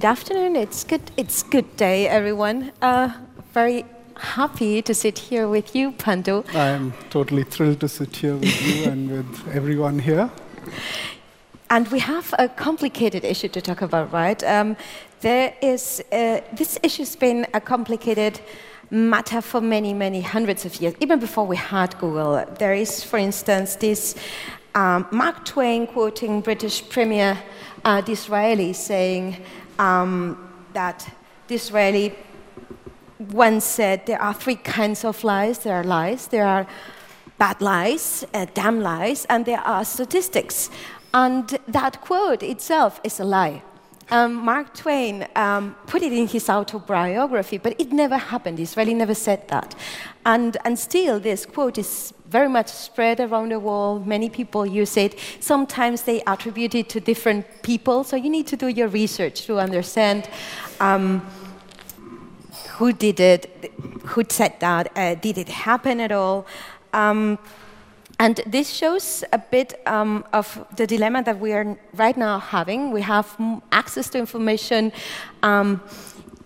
Good afternoon. It's good. It's good day, everyone. Uh, very happy to sit here with you, Pandu. I am totally thrilled to sit here with you and with everyone here. And we have a complicated issue to talk about, right? Um, there is uh, this issue's been a complicated matter for many, many hundreds of years, even before we had Google. There is, for instance, this um, Mark Twain quoting British Premier uh, Disraeli saying um, that Disraeli once said there are three kinds of lies. There are lies, there are bad lies, uh, damn lies, and there are statistics. And that quote itself is a lie. Um, Mark Twain um, put it in his autobiography, but it never happened. Disraeli never said that. And, and still, this quote is very much spread around the world. Many people use it. Sometimes they attribute it to different people, so you need to do your research to understand um, who did it, who said that, uh, did it happen at all. Um, and this shows a bit um, of the dilemma that we are right now having. We have access to information um,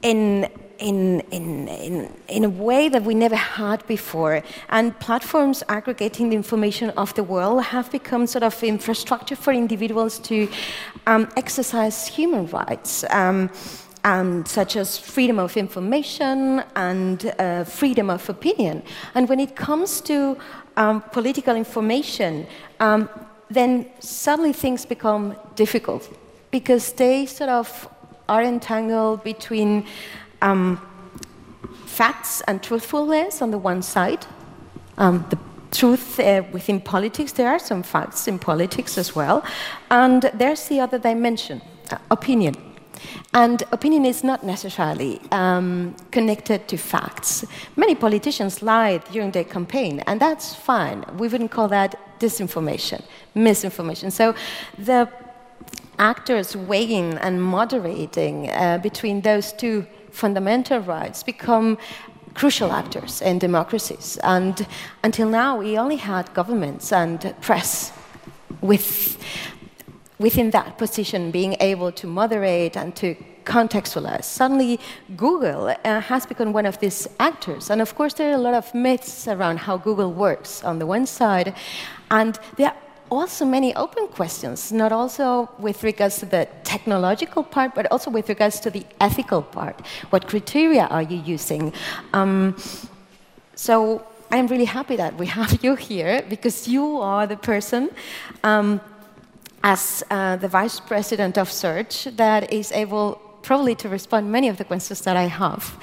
in, in, in, in, in a way that we never had before. And platforms aggregating the information of the world have become sort of infrastructure for individuals to um, exercise human rights. Um, um, such as freedom of information and uh, freedom of opinion. And when it comes to um, political information, um, then suddenly things become difficult because they sort of are entangled between um, facts and truthfulness on the one side. Um, the truth uh, within politics, there are some facts in politics as well. And there's the other dimension, uh, opinion. And opinion is not necessarily um, connected to facts. Many politicians lied during their campaign, and that's fine. We wouldn't call that disinformation, misinformation. So the actors weighing and moderating uh, between those two fundamental rights become crucial actors in democracies. And until now, we only had governments and press with within that position, being able to moderate and to contextualize. Suddenly, Google uh, has become one of these actors. And of course, there are a lot of myths around how Google works on the one side. And there are also many open questions, not also with regards to the technological part, but also with regards to the ethical part. What criteria are you using? Um, so I'm really happy that we have you here because you are the person um, as uh, the vice president of Search that is able probably to respond many of the questions that I have.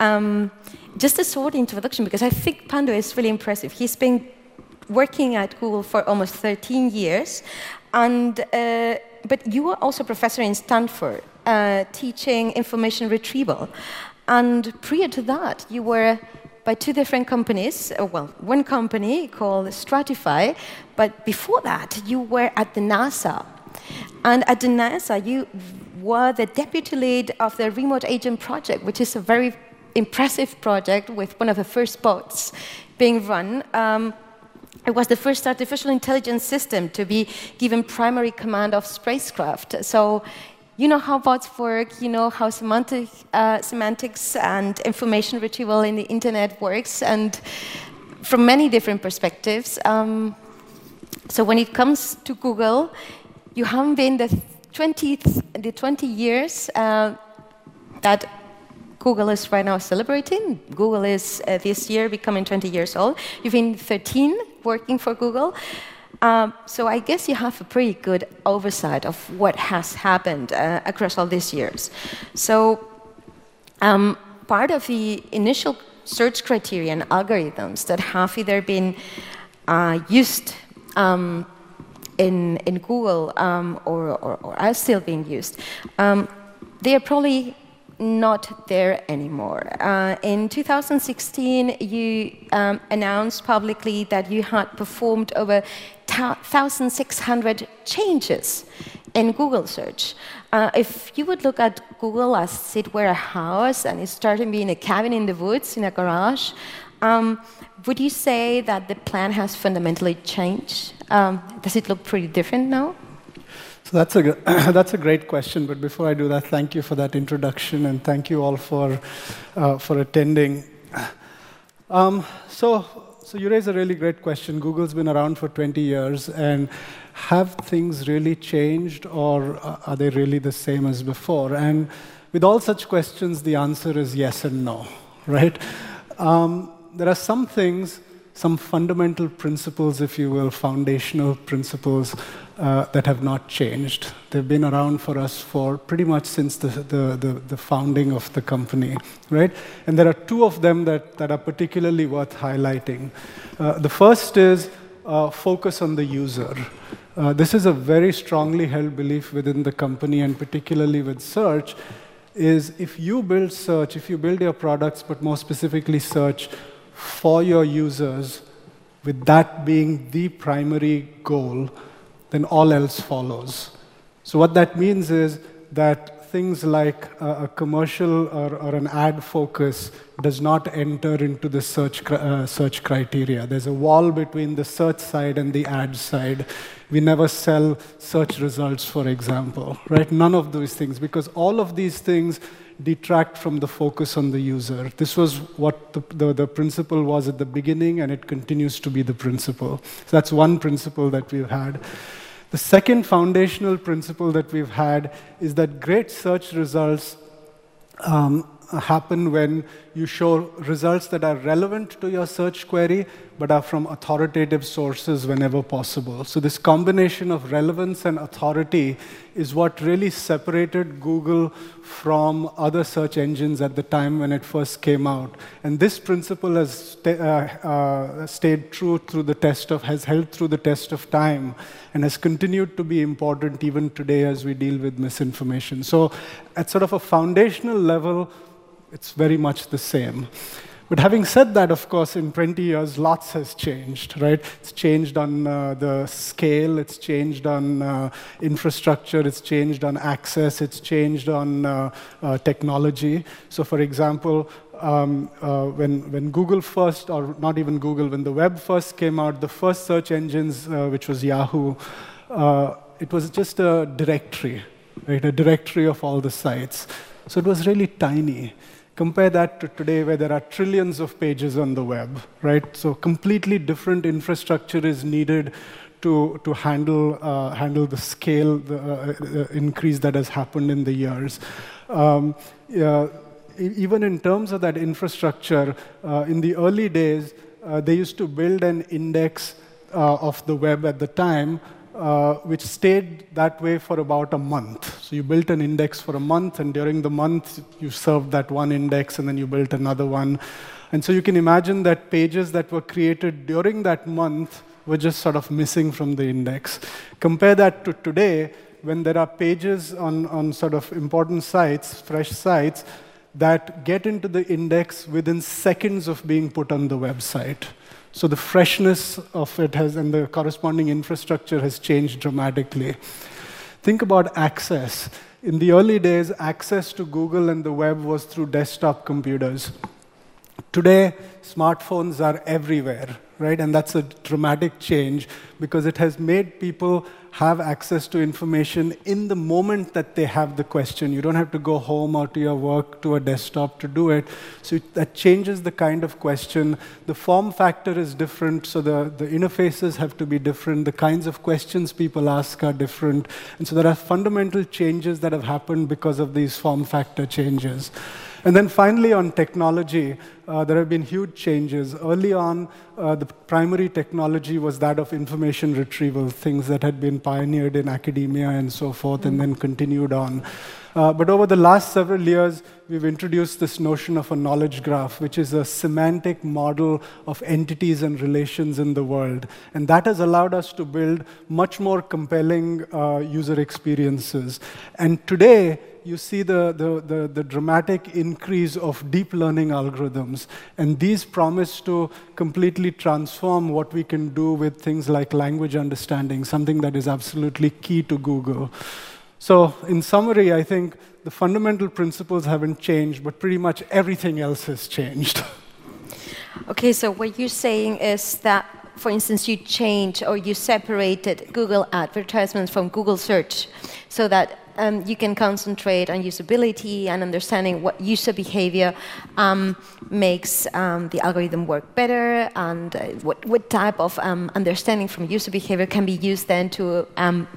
Um, just a short introduction, because I think Pandu is really impressive. He's been working at Google for almost 13 years, and, uh, but you are also a professor in Stanford, uh, teaching information retrieval. And prior to that, you were by two different companies. Uh, well, one company called Stratify, but before that, you were at the NASA. And at the NASA, you were the deputy lead of the Remote Agent Project, which is a very impressive project with one of the first boats being run. Um, it was the first artificial intelligence system to be given primary command of spacecraft. So you know how bots work, you know how semantic, uh, semantics and information retrieval in the internet works, and from many different perspectives. Um, so when it comes to Google, you haven't been the 20, the 20 years uh, that Google is right now celebrating. Google is uh, this year becoming 20 years old. You've been 13 working for Google. Um, so I guess you have a pretty good oversight of what has happened uh, across all these years. So um, part of the initial search criteria and algorithms that have either been uh, used um, in, in Google um, or, or, or, are still being used, um, they are probably not there anymore. Uh, in 2016, you um, announced publicly that you had performed over 1,600 changes in Google search. Uh, if you would look at Google as it were a house and it started being a cabin in the woods, in a garage, um, would you say that the plan has fundamentally changed? Um, does it look pretty different now? So that's a, that's a great question. But before I do that, thank you for that introduction and thank you all for, uh, for attending. Um, so, so you raise a really great question. Google's been around for 20 years, and have things really changed, or are they really the same as before? And with all such questions, the answer is yes and no, right? Um, there are some things, some fundamental principles, if you will, foundational principles uh, that have not changed. They've been around for us for pretty much since the, the, the, the, founding of the company, right? And there are two of them that, that are particularly worth highlighting. Uh, the first is uh, focus on the user. Uh, this is a very strongly held belief within the company, and particularly with search, is if you build search, if you build your products, but more specifically search for your users, with that being the primary goal, then all else follows. So, what that means is that things like a, commercial or, or, an ad focus does not enter into the search, uh, search criteria. There's a wall between the search side and the ad side. We never sell search results, for example, right? None of those things, because all of these things detract from the focus on the user. This was what the, the, the, principle was at the beginning, and it continues to be the principle. So that's one principle that we've had. The second foundational principle that we've had is that great search results um, happen when you show results that are relevant to your search query but are from authoritative sources whenever possible. So, this combination of relevance and authority is what really separated Google from other search engines at the time when it first came out. And this principle has sta uh, uh, stayed true through the test of, has held through the test of time, and has continued to be important even today as we deal with misinformation. So, at sort of a foundational level, it's very much the same. But having said that, of course, in 20 years, lots has changed, right? It's changed on uh, the scale, it's changed on uh, infrastructure, it's changed on access, it's changed on uh, uh technology. So, for example, um, uh, when, when Google first, or not even Google, when the web first came out, the first search engines, uh, which was Yahoo, it was just a directory, right? A directory of all the sites. So it was really tiny. Compare that to today where there are trillions of pages on the web, right? So completely different infrastructure is needed to, to handle, uh, handle the scale, the uh, increase that has happened in the years. Um, even in terms of that infrastructure, uh, in the early days, uh, they used to build an index uh, of the web at the time uh, which stayed that way for about a month. So you built an index for a month, and during the month, you served that one index, and then you built another one. And so you can imagine that pages that were created during that month were just sort of missing from the index. Compare that to today, when there are pages on, on sort of important sites, fresh sites, that get into the index within seconds of being put on the website. So the freshness of it has, and the corresponding infrastructure has changed dramatically. Think about access. In the early days, access to Google and the web was through desktop computers. Today, smartphones are everywhere, right? And that's a dramatic change because it has made people have access to information in the moment that they have the question. You don't have to go home or to your work to a desktop to do it. So that changes the kind of question. The form factor is different, so the, the interfaces have to be different. The kinds of questions people ask are different. And so there are fundamental changes that have happened because of these form factor changes. And then finally, on technology, uh, there have been huge changes. Early on, uh, the primary technology was that of information retrieval, things that had been pioneered in academia and so forth, mm. and then continued on. Uh, but over the last several years, we've introduced this notion of a knowledge graph, which is a semantic model of entities and relations in the world. And that has allowed us to build much more compelling uh, user experiences. And today, you see the, the, the, the, dramatic increase of deep learning algorithms. And these promise to completely transform what we can do with things like language understanding, something that is absolutely key to Google. So, in summary, I think the fundamental principles haven't changed, but pretty much everything else has changed. Okay, so what you're saying is that for instance, you change or you separated Google advertisements from Google search so that um, you can concentrate on usability and understanding what user behavior um, makes um, the algorithm work better and uh, what, what, type of um, understanding from user behavior can be used then to um,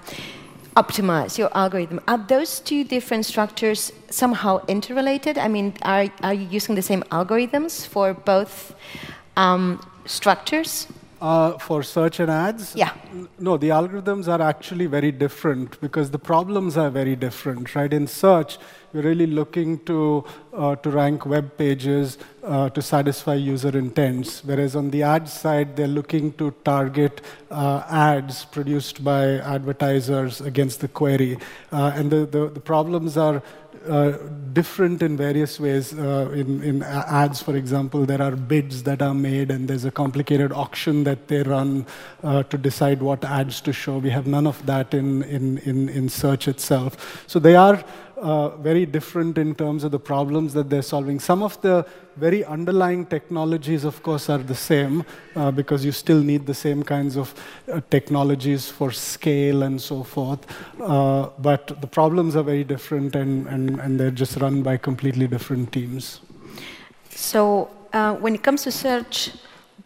optimize your algorithm. Are those two different structures somehow interrelated? I mean, are, are you using the same algorithms for both structures? Uh, for search and ads? Yeah. No, the algorithms are actually very different because the problems are very different, right? In search, we're really looking to, uh, to rank web pages uh, to satisfy user intents, whereas on the ad side, they're looking to target uh, ads produced by advertisers against the query. Uh, and the, the, the problems are uh, different in various ways. Uh, in, in ads, for example, there are bids that are made, and there's a complicated auction that they run uh, to decide what ads to show. We have none of that in, in, in, in search itself. So they are uh, very different in terms of the problems that they're solving. Some of the very underlying technologies, of course, are the same uh, because you still need the same kinds of uh, technologies for scale and so forth. Uh, but the problems are very different and, and, and they're just run by completely different teams. So, uh, when it comes to search,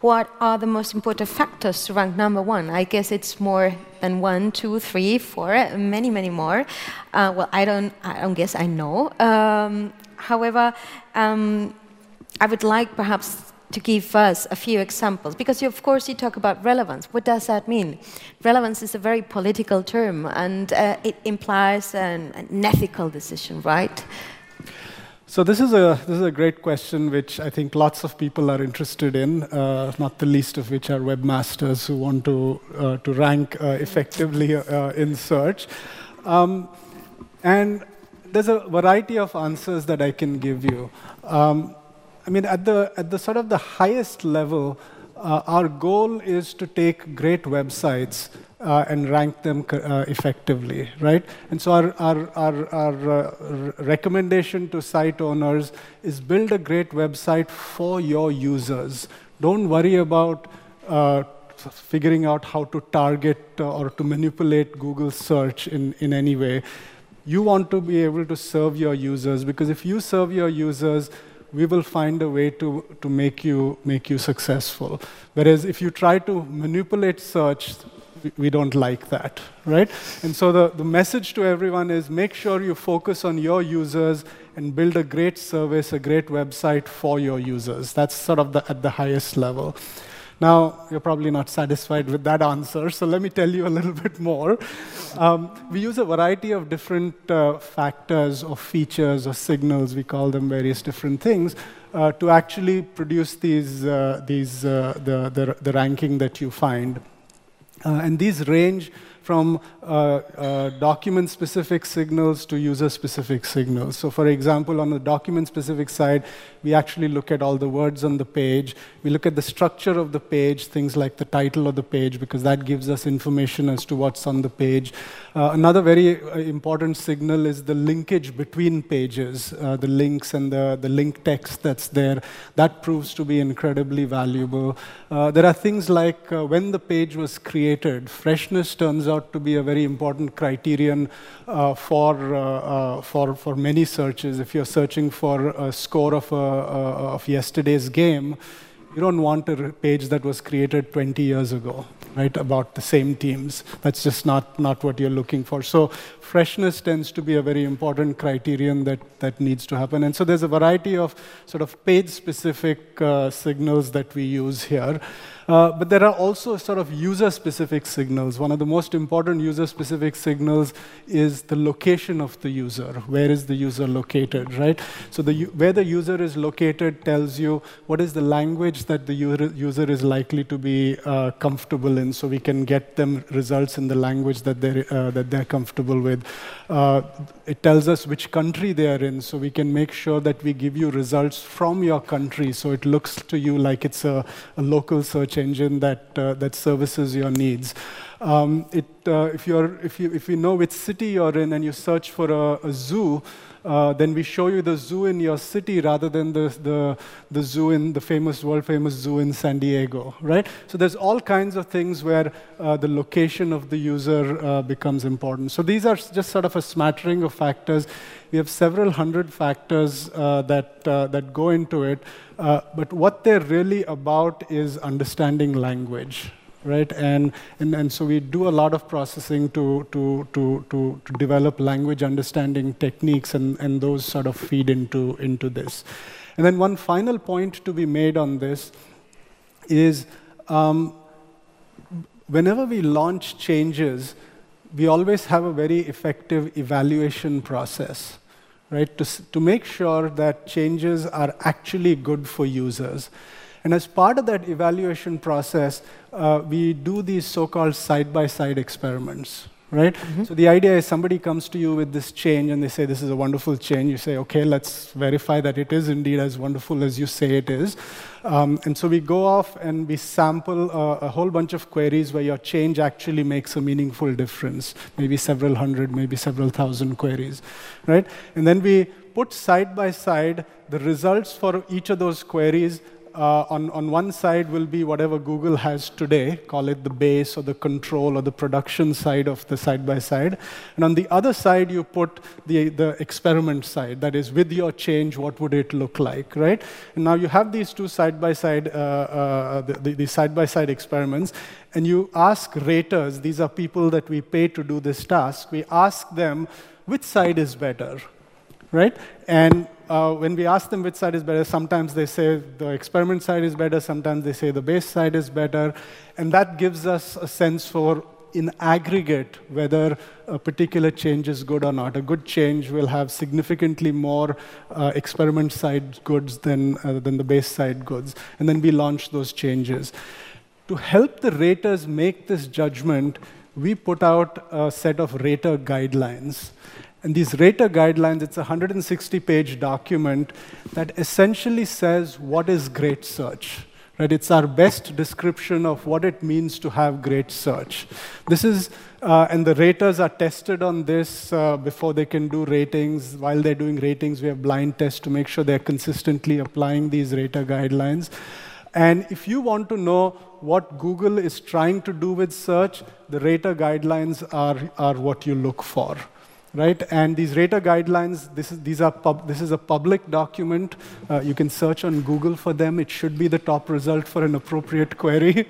what are the most important factors to rank number one? I guess it's more than one, two, three, four, many, many more. Uh, well, I don't, I don't guess I know. Um, however, um, I would like perhaps to give us a few examples because you, of course you talk about relevance what does that mean relevance is a very political term and uh, it implies an, an ethical decision right so this is a this is a great question, which I think lots of people are interested in. Uh, not the least of which are webmasters who want to uh, to rank uh, effectively uh, in search. Um, and there's a variety of answers that I can give you. Um, I mean, at the at the sort of the highest level, uh, our goal is to take great websites uh, and rank them uh, effectively, right? And so our, our, our, our uh, recommendation to site owners is build a great website for your users. Don't worry about uh, figuring out how to target uh, or to manipulate Google search in, in any way. You want to be able to serve your users because if you serve your users, we will find a way to, to make, you, make you successful. Whereas if you try to manipulate search, we don't like that, right? And so the, the message to everyone is make sure you focus on your users and build a great service, a great website for your users. That's sort of the, at the highest level. Now, you're probably not satisfied with that answer, so let me tell you a little bit more. Um, we use a variety of different uh, factors or features or signals, we call them various different things, uh, to actually produce these, uh, these, uh, the, the, the ranking that you find. Uh, and these range from uh, uh, document specific signals to user specific signals. So, for example, on the document specific side, we actually look at all the words on the page. We look at the structure of the page, things like the title of the page, because that gives us information as to what's on the page. Uh, another very uh, important signal is the linkage between pages, uh, the links and the, the link text that's there. That proves to be incredibly valuable. Uh, there are things like when the page was created, freshness turns out to be a very important criterion uh, for, uh, uh, for, for many searches. If you're searching for a score of, a, Uh, uh, of yesterday's game, you don't want a page that was created 20 years ago, right, about the same teams. That's just not, not what you're looking for. So freshness tends to be a very important criterion that, that needs to happen. And so there's a variety of sort of page-specific uh, signals that we use here. Uh, but there are also sort of user-specific signals. One of the most important user-specific signals is the location of the user. Where is the user located, right? So the, where the user is located tells you what is the language that the user is likely to be uh, comfortable in, so we can get them results in the language that they're, uh, that they're comfortable with. Uh, it tells us which country they are in, so we can make sure that we give you results from your country, so it looks to you like it's a, a local search search engine that, uh, that services your needs. Um, it, uh, if, you're, if, you, if you know which city you're in and you search for a, a zoo, uh, then we show you the zoo in your city rather than the, the, the zoo in the famous, world famous zoo in San Diego, right? So there's all kinds of things where uh, the location of the user uh, becomes important. So these are just sort of a smattering of factors. We have several hundred factors uh, that, uh, that go into it, uh, but what they're really about is understanding language, right? And, and, and so we do a lot of processing to, to, to, to, to develop language understanding techniques, and, and those sort of feed into, into this. And then one final point to be made on this is um, whenever we launch changes, we always have a very effective evaluation process, right? To, to make sure that changes are actually good for users. And as part of that evaluation process, uh, we do these so-called side-by-side experiments, right? Mm-hmm. So the idea is somebody comes to you with this change and they say, this is a wonderful change. You say, okay, let's verify that it is indeed as wonderful as you say it is. Um, and so we go off and we sample uh, a whole bunch of queries where your change actually makes a meaningful difference, maybe several hundred, maybe several thousand queries, right? And then we put side by side the results for each of those queries uh, on, on one side will be whatever Google has today, call it the base or the control or the production side of the side by side. And on the other side, you put the, the experiment side, that is, with your change, what would it look like, right? And now you have these two side by side, uh, uh, the, side by side experiments, and you ask raters, these are people that we pay to do this task, we ask them which side is better, right? And uh, when we ask them which side is better, sometimes they say the experiment side is better, sometimes they say the base side is better, and that gives us a sense for, in aggregate, whether a particular change is good or not. A good change will have significantly more uh, experiment side goods than, uh, than the base side goods, and then we launch those changes. To help the raters make this judgment, we put out a set of rater guidelines. And these rater guidelines, it's a 160 page document that essentially says what is great search. Right? It's our best description of what it means to have great search. This is, uh, and the raters are tested on this uh, before they can do ratings. While they're doing ratings, we have blind tests to make sure they're consistently applying these rater guidelines. And if you want to know what Google is trying to do with search, the rater guidelines are, are what you look for right? And these rater guidelines, this is, these are pub, this is a public document. Uh, you can search on Google for them. It should be the top result for an appropriate query.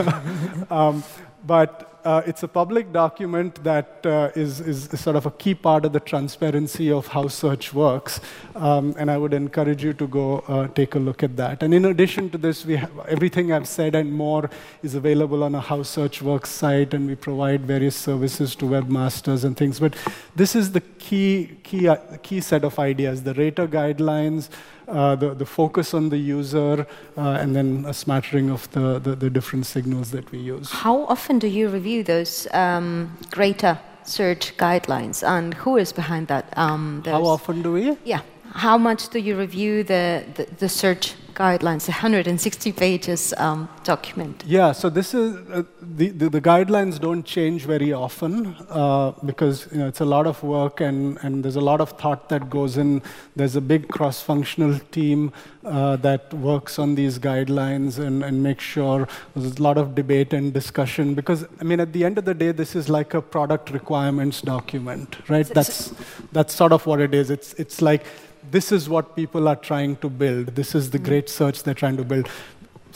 um, but uh, it's a public document that uh, is is, sort of a key part of the transparency of how search works. Um, and I would encourage you to go uh, take a look at that. And in addition to this, we have, everything I've said and more is available on a How Search Works site, and we provide various services to webmasters and things. But this is the key, key, uh, key set of ideas, the rater guidelines, uh, the, the focus on the user, uh, and then a smattering of the, the, the, different signals that we use. How often do you review those um, rater search guidelines, and who is behind that? Um, How often do we? Yeah. How much do you review the, the, the search guidelines, 160 pages um, document. Yeah, so this is uh, the, the, the, guidelines don't change very often uh, because you know, it's a lot of work and, and there's a lot of thought that goes in. There's a big cross functional team uh, that works on these guidelines and, and makes sure there's a lot of debate and discussion because, I mean, at the end of the day, this is like a product requirements document, right? That's, that's sort of what it is. It's, it's like this is what people are trying to build. This is the great search they're trying to build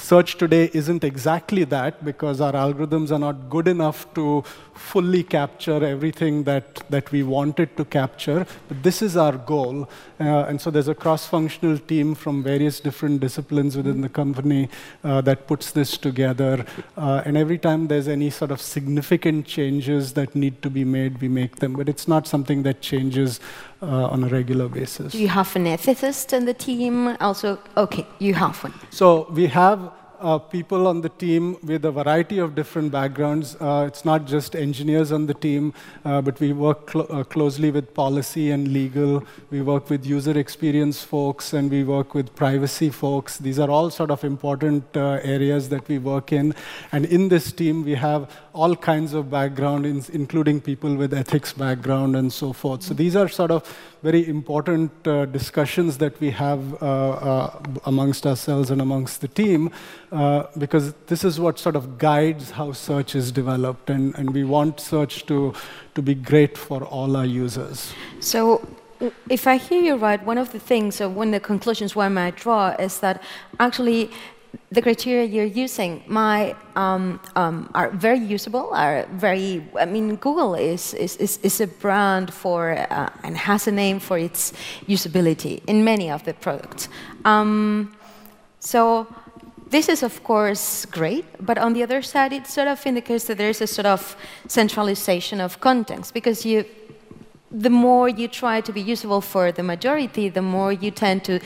search today isn't exactly that because our algorithms are not good enough to fully capture everything that, that we wanted to capture. But this is our goal. Uh, and so there's a cross functional team from various different disciplines within the company uh, that puts this together. Uh, and every time there's any sort of significant changes that need to be made, we make them. But it's not something that changes uh, on a regular basis. Do you have an ethicist in the team? Also, okay, you have one. So we have uh, people on the team with a variety of different backgrounds. Uh, it's not just engineers on the team, uh, but we work cl uh, closely with policy and legal. We work with user experience folks, and we work with privacy folks. These are all sort of important uh, areas that we work in. And in this team, we have all kinds of background, in, including people with ethics background and so forth. So these are sort of very important uh, discussions that we have uh, uh, amongst ourselves and amongst the team, uh, because this is what sort of guides how search is developed, and, and we want search to, to be great for all our users. So if I hear you right, one of the things, or one of the conclusions one might draw is that actually the criteria you're using my, um, um, are very usable, are very, I mean, Google is, is, is, is a brand for, uh, and has a name for its usability in many of the products. Um, so this is, of course, great, but on the other side, it sort of indicates that there's a sort of centralization of contents, because you, the more you try to be usable for the majority, the more you tend to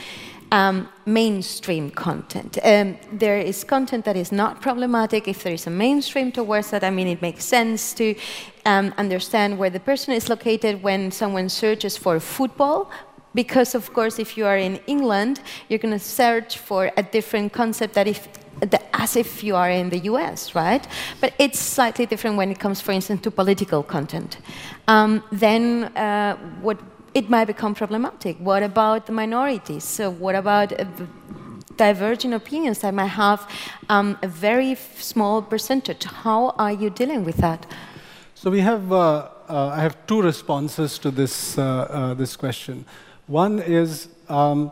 um, mainstream content. Um, there is content that is not problematic if there is a mainstream towards that. I mean, it makes sense to um, understand where the person is located when someone searches for football. Because, of course, if you are in England, you're going to search for a different concept that if as if you are in the US, right? But it's slightly different when it comes, for instance, to political content. Um, then, uh, what it might become problematic. What about the minorities? So what about uh, divergent opinions that might have um, a very small percentage? How are you dealing with that? So we have, uh, uh, I have two responses to this, uh, uh, this question. One is um,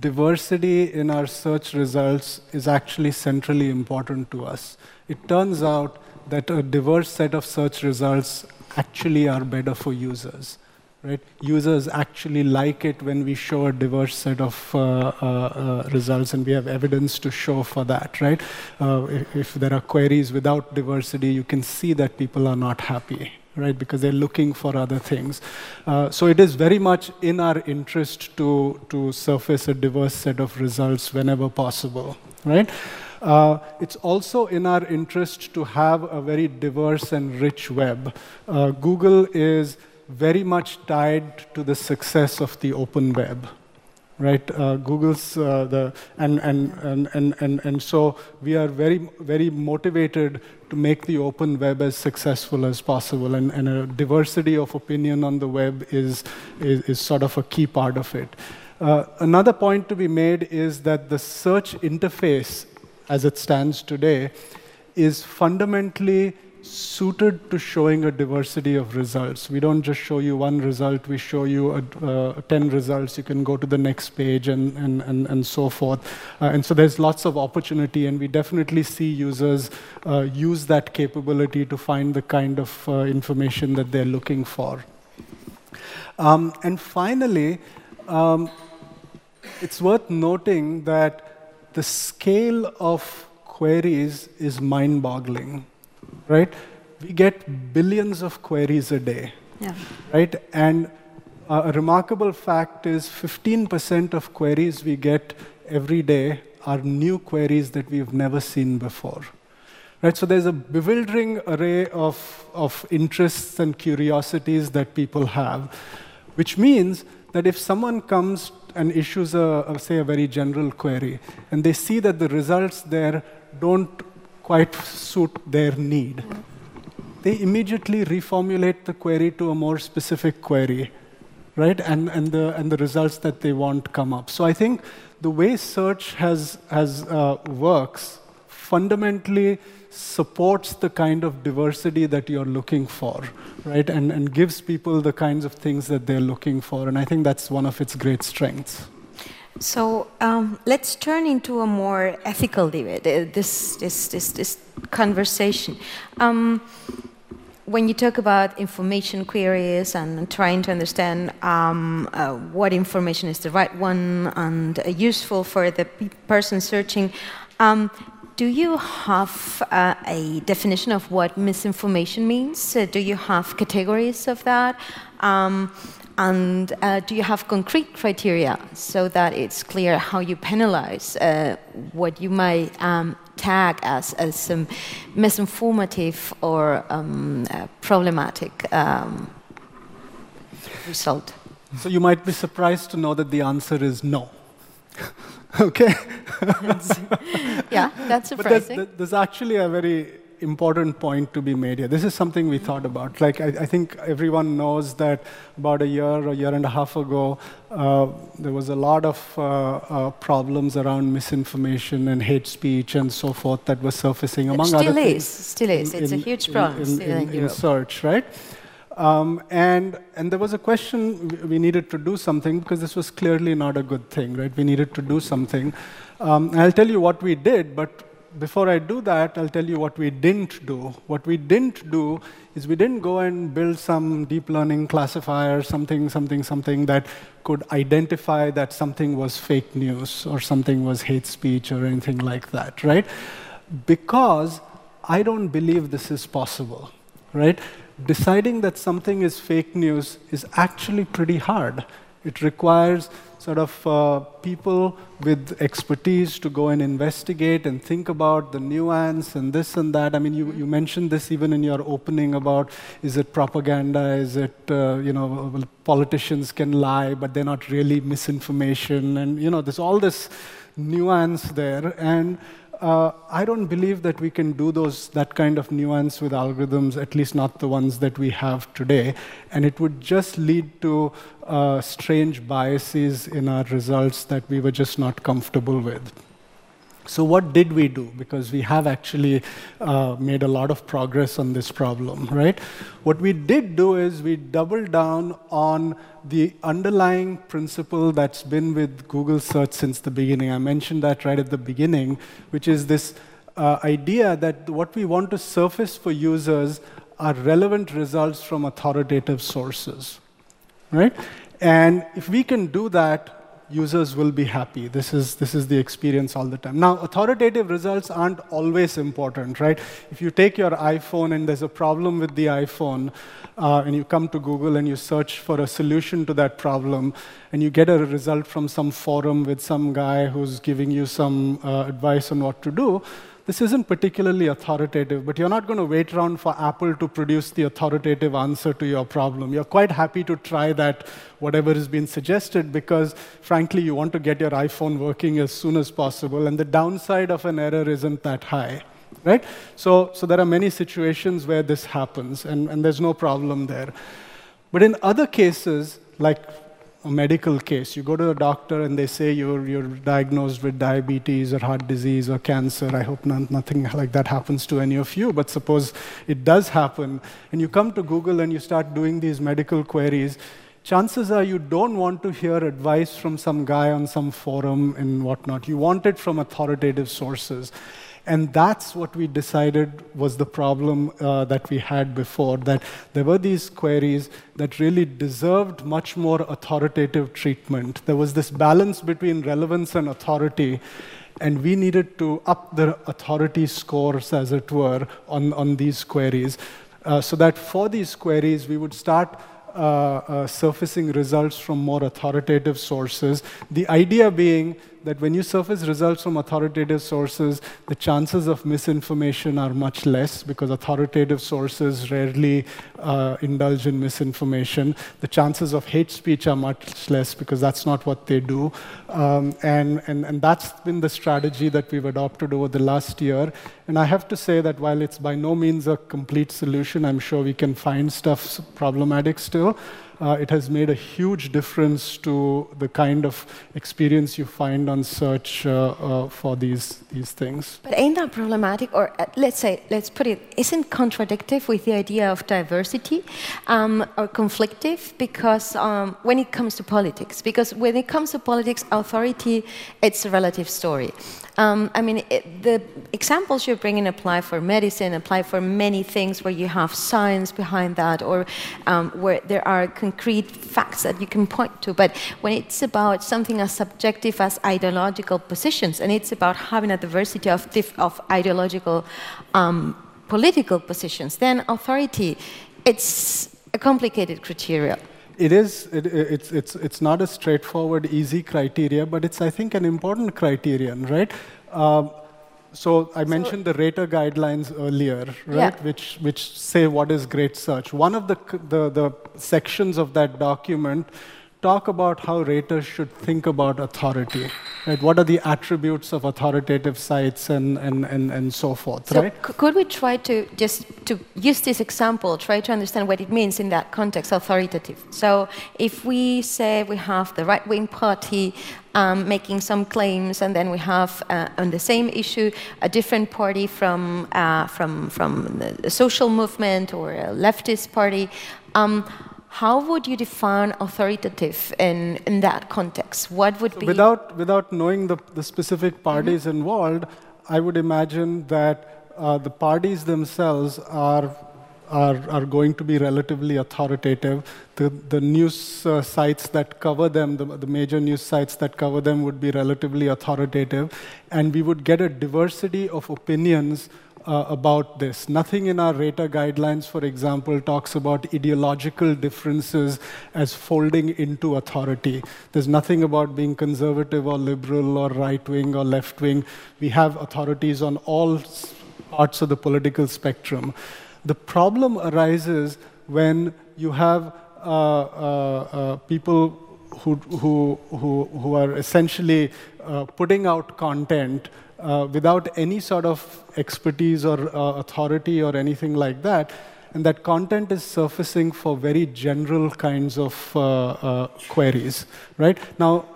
diversity in our search results is actually centrally important to us. It turns out that a diverse set of search results actually are better for users right? Users actually like it when we show a diverse set of uh, uh, uh, results, and we have evidence to show for that, right? Uh, if, if, there are queries without diversity, you can see that people are not happy, right? Because they're looking for other things. Uh, so it is very much in our interest to, to surface a diverse set of results whenever possible, right? Uh, it's also in our interest to have a very diverse and rich web. Uh, Google is very much tied to the success of the open web right? Uh, google's uh, the and, and and, and and and so we are very very motivated to make the open web as successful as possible. And, and a diversity of opinion on the web is is, is sort of a key part of it. Uh, another point to be made is that the search interface as it stands today is fundamentally suited to showing a diversity of results. We don't just show you one result, we show you a, uh, 10 results. You can go to the next page and, and, and, and so forth. Uh, and so there's lots of opportunity, and we definitely see users uh, use that capability to find the kind of uh, information that they're looking for. Um, and finally, um, it's worth noting that the scale of queries is mind boggling right? We get billions of queries a day, yeah. right? And a remarkable fact is 15% of queries we get every day are new queries that we've never seen before. Right, so there's a bewildering array of, of interests and curiosities that people have, which means that if someone comes and issues a, a, say a very general query and they see that the results there don't quite suit their need. They immediately reformulate the query to a more specific query, right? And, and, the, and the results that they want come up. So I think the way search has, has uh, works fundamentally supports the kind of diversity that you're looking for, right? And, and gives people the kinds of things that they're looking for. And I think that's one of its great strengths. So um, let's turn into a more ethical debate, uh, this, this, this, this conversation. Um, when you talk about information queries and trying to understand um, uh, what information is the right one and uh, useful for the person searching, um, do you have uh, a definition of what misinformation means? Uh, do you have categories of that? And uh, do you have concrete criteria so that it's clear how you penalize uh, what you might um, tag as, as some misinformative or um, uh, problematic um, result? So you might be surprised to know that the answer is no. okay? yeah, that's surprising. But there's, there's actually a very important point to be made here. This is something we thought about. Like, I, I think everyone knows that about a year, a year and a half ago, uh, there was a lot of uh, uh, problems around misinformation and hate speech and so forth that was surfacing, among still other is, things. Still is. It's in, a huge problem in, in, in, in search, right? Um, and, and there was a question we needed to do something because this was clearly not a good thing, right? We needed to do something. Um, I'll tell you what we did, but before I do that, I'll tell you what we didn't do. What we didn't do is we didn't go and build some deep learning classifier, something, something, something that could identify that something was fake news or something was hate speech or anything like that, right? Because I don't believe this is possible, right? Deciding that something is fake news is actually pretty hard. It requires sort of uh, people with expertise to go and investigate and think about the nuance and this and that. I mean, you, you mentioned this even in your opening about is it propaganda? Is it, uh, you know, politicians can lie, but they're not really misinformation. And, you know, there's all this nuance there. And uh, I don't believe that we can do those, that kind of nuance with algorithms, at least not the ones that we have today. And it would just lead to uh, strange biases in our results that we were just not comfortable with. So, what did we do? Because we have actually uh, made a lot of progress on this problem, right? What we did do is we doubled down on the underlying principle that's been with Google search since the beginning. I mentioned that right at the beginning, which is this uh, idea that what we want to surface for users are relevant results from authoritative sources, right? And if we can do that, users will be happy. This is, this is the experience all the time. Now, authoritative results aren't always important, right? If you take your iPhone and there's a problem with the iPhone, uh, and you come to Google and you search for a solution to that problem, and you get a result from some forum with some guy who's giving you some uh, advice on what to do, this isn't particularly authoritative, but you're not going to wait around for Apple to produce the authoritative answer to your problem. You're quite happy to try that, whatever has been suggested, because frankly, you want to get your iPhone working as soon as possible, and the downside of an error isn't that high. Right? So, so there are many situations where this happens, and, and there's no problem there. But in other cases, like a medical case. You go to a doctor and they say you're, you're diagnosed with diabetes or heart disease or cancer. I hope not, nothing like that happens to any of you, but suppose it does happen. And you come to Google and you start doing these medical queries. Chances are you don't want to hear advice from some guy on some forum and whatnot. You want it from authoritative sources. And that's what we decided was the problem uh, that we had before, that there were these queries that really deserved much more authoritative treatment. There was this balance between relevance and authority, and we needed to up the authority scores, as it were, on, on these queries, uh, so that for these queries, we would start uh, uh, surfacing results from more authoritative sources. The idea being that when you surface results from authoritative sources, the chances of misinformation are much less because authoritative sources rarely uh, indulge in misinformation. The chances of hate speech are much less because that's not what they do. Um, and, and, and that's been the strategy that we've adopted over the last year. And I have to say that while it's by no means a complete solution, I'm sure we can find stuff problematic still uh, it has made a huge difference to the kind of experience you find on search uh, uh, for these, these things. But ain't that problematic? Or uh, let's say, let's put it, isn't contradictive with the idea of diversity um, or conflictive? Because um, when it comes to politics, because when it comes to politics, authority, it's a relative story. Um, I mean, it, the examples you're bringing apply for medicine, apply for many things where you have science behind that, or um, where there are concrete facts that you can point to. But when it's about something as subjective as ideological positions, and it's about having a diversity of, of ideological um, political positions, then authority, it's a complicated criteria. It is, it, it's, it's, it's not a straightforward, easy criteria, but it's, I think, an important criterion, right? Um, so I mentioned the rater guidelines earlier, right? Yeah. Which, which say what is great search. One of the, the, the sections of that document talk about how raters should think about authority. Right? What are the attributes of authoritative sites and, and, and, and so forth, so right? could we try to just to use this example, try to understand what it means in that context, authoritative. So if we say we have the right-wing party um, making some claims, and then we have uh, on the same issue a different party from, uh, from, from the social movement or a leftist party, um, how would you define authoritative in, in that context? What would so be. Without, without knowing the, the specific parties mm-hmm. involved, I would imagine that uh, the parties themselves are, are, are going to be relatively authoritative. The, the news uh, sites that cover them, the, the major news sites that cover them, would be relatively authoritative. And we would get a diversity of opinions uh, about this. Nothing in our RATER guidelines, for example, talks about ideological differences as folding into authority. There's nothing about being conservative or liberal or right wing or left wing. We have authorities on all parts of the political spectrum. The problem arises when you have uh, uh, uh people who, who, who, who are essentially uh, putting out content uh, without any sort of expertise or uh, authority or anything like that. And that content is surfacing for very general kinds of uh, uh queries, right? Now,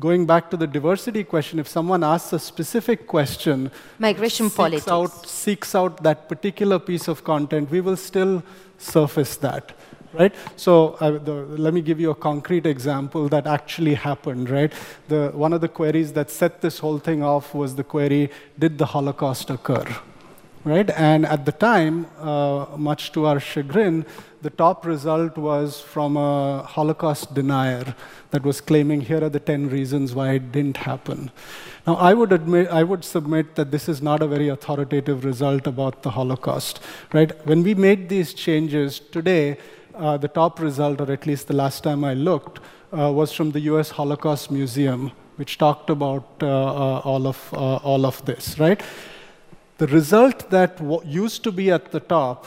going back to the diversity question, if someone asks a specific question, migration seeks politics, out, seeks out that particular piece of content, we will still surface that right? So uh, the, let me give you a concrete example that actually happened, right? The, one of the queries that set this whole thing off was the query, did the Holocaust occur? Right? And at the time, uh, much to our chagrin, the top result was from a Holocaust denier that was claiming here are the 10 reasons why it didn't happen. Now, I would admit, I would submit that this is not a very authoritative result about the Holocaust, right? When we made these changes today, uh, the top result, or at least the last time I looked, uh, was from the US Holocaust Museum, which talked about uh, uh all, of, uh, all of this, right? The result that used to be at the top,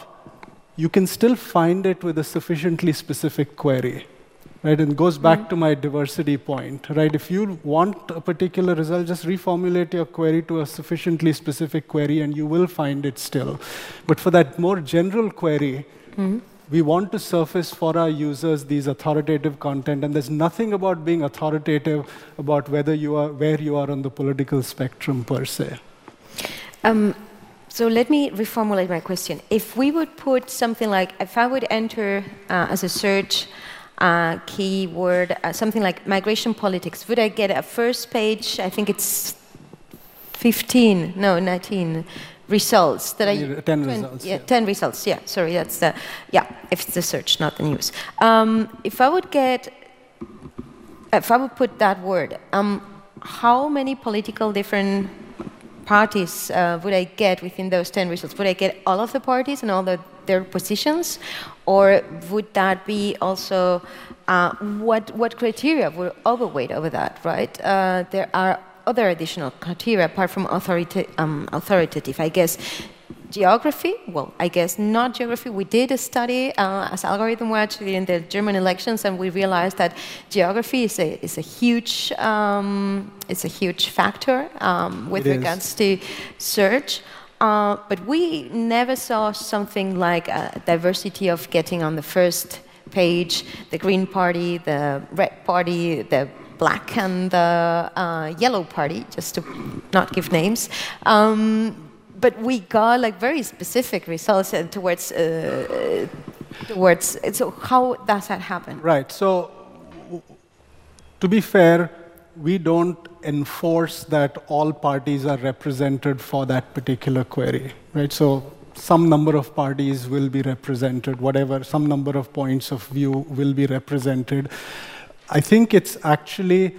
you can still find it with a sufficiently specific query. Right, and goes back mm-hmm. to my diversity point, right? If you want a particular result, just reformulate your query to a sufficiently specific query and you will find it still. But for that more general query, mm-hmm we want to surface for our users these authoritative content, and there's nothing about being authoritative about whether you are where you are on the political spectrum per se. Um, so let me reformulate my question. If we would put something like, if I would enter uh, as a search uh, keyword, uh, something like migration politics, would I get a first page? I think it's 15, no, 19 results that I 10 results. Yeah, yeah, 10 results. Yeah, sorry, that's the yeah, if it's the search, not the news. Um, if I would get if I would put that word, um, how many political different parties uh, would I get within those 10 results? Would I get all of the parties and all the, their positions? Or would that be also uh, what, what criteria would overweight over that, right? Uh, there are other additional criteria apart from authorita um, authoritative, I guess. Geography, well, I guess not geography. We did a study uh, as AlgorithmWatch in the German elections, and we realized that geography is a, is a huge um, it's a huge factor um, with it regards is. to search. Uh, but we never saw something like a diversity of getting on the first page the Green Party, the Red Party, the black and the uh, yellow party, just to not give names. Um, but we got like very specific results towards uh, towards. So how does that happen? Right. So to be fair, we don't enforce that all parties are represented for that particular query. Right. So some number of parties will be represented, whatever, some number of points of view will be represented. I think it's actually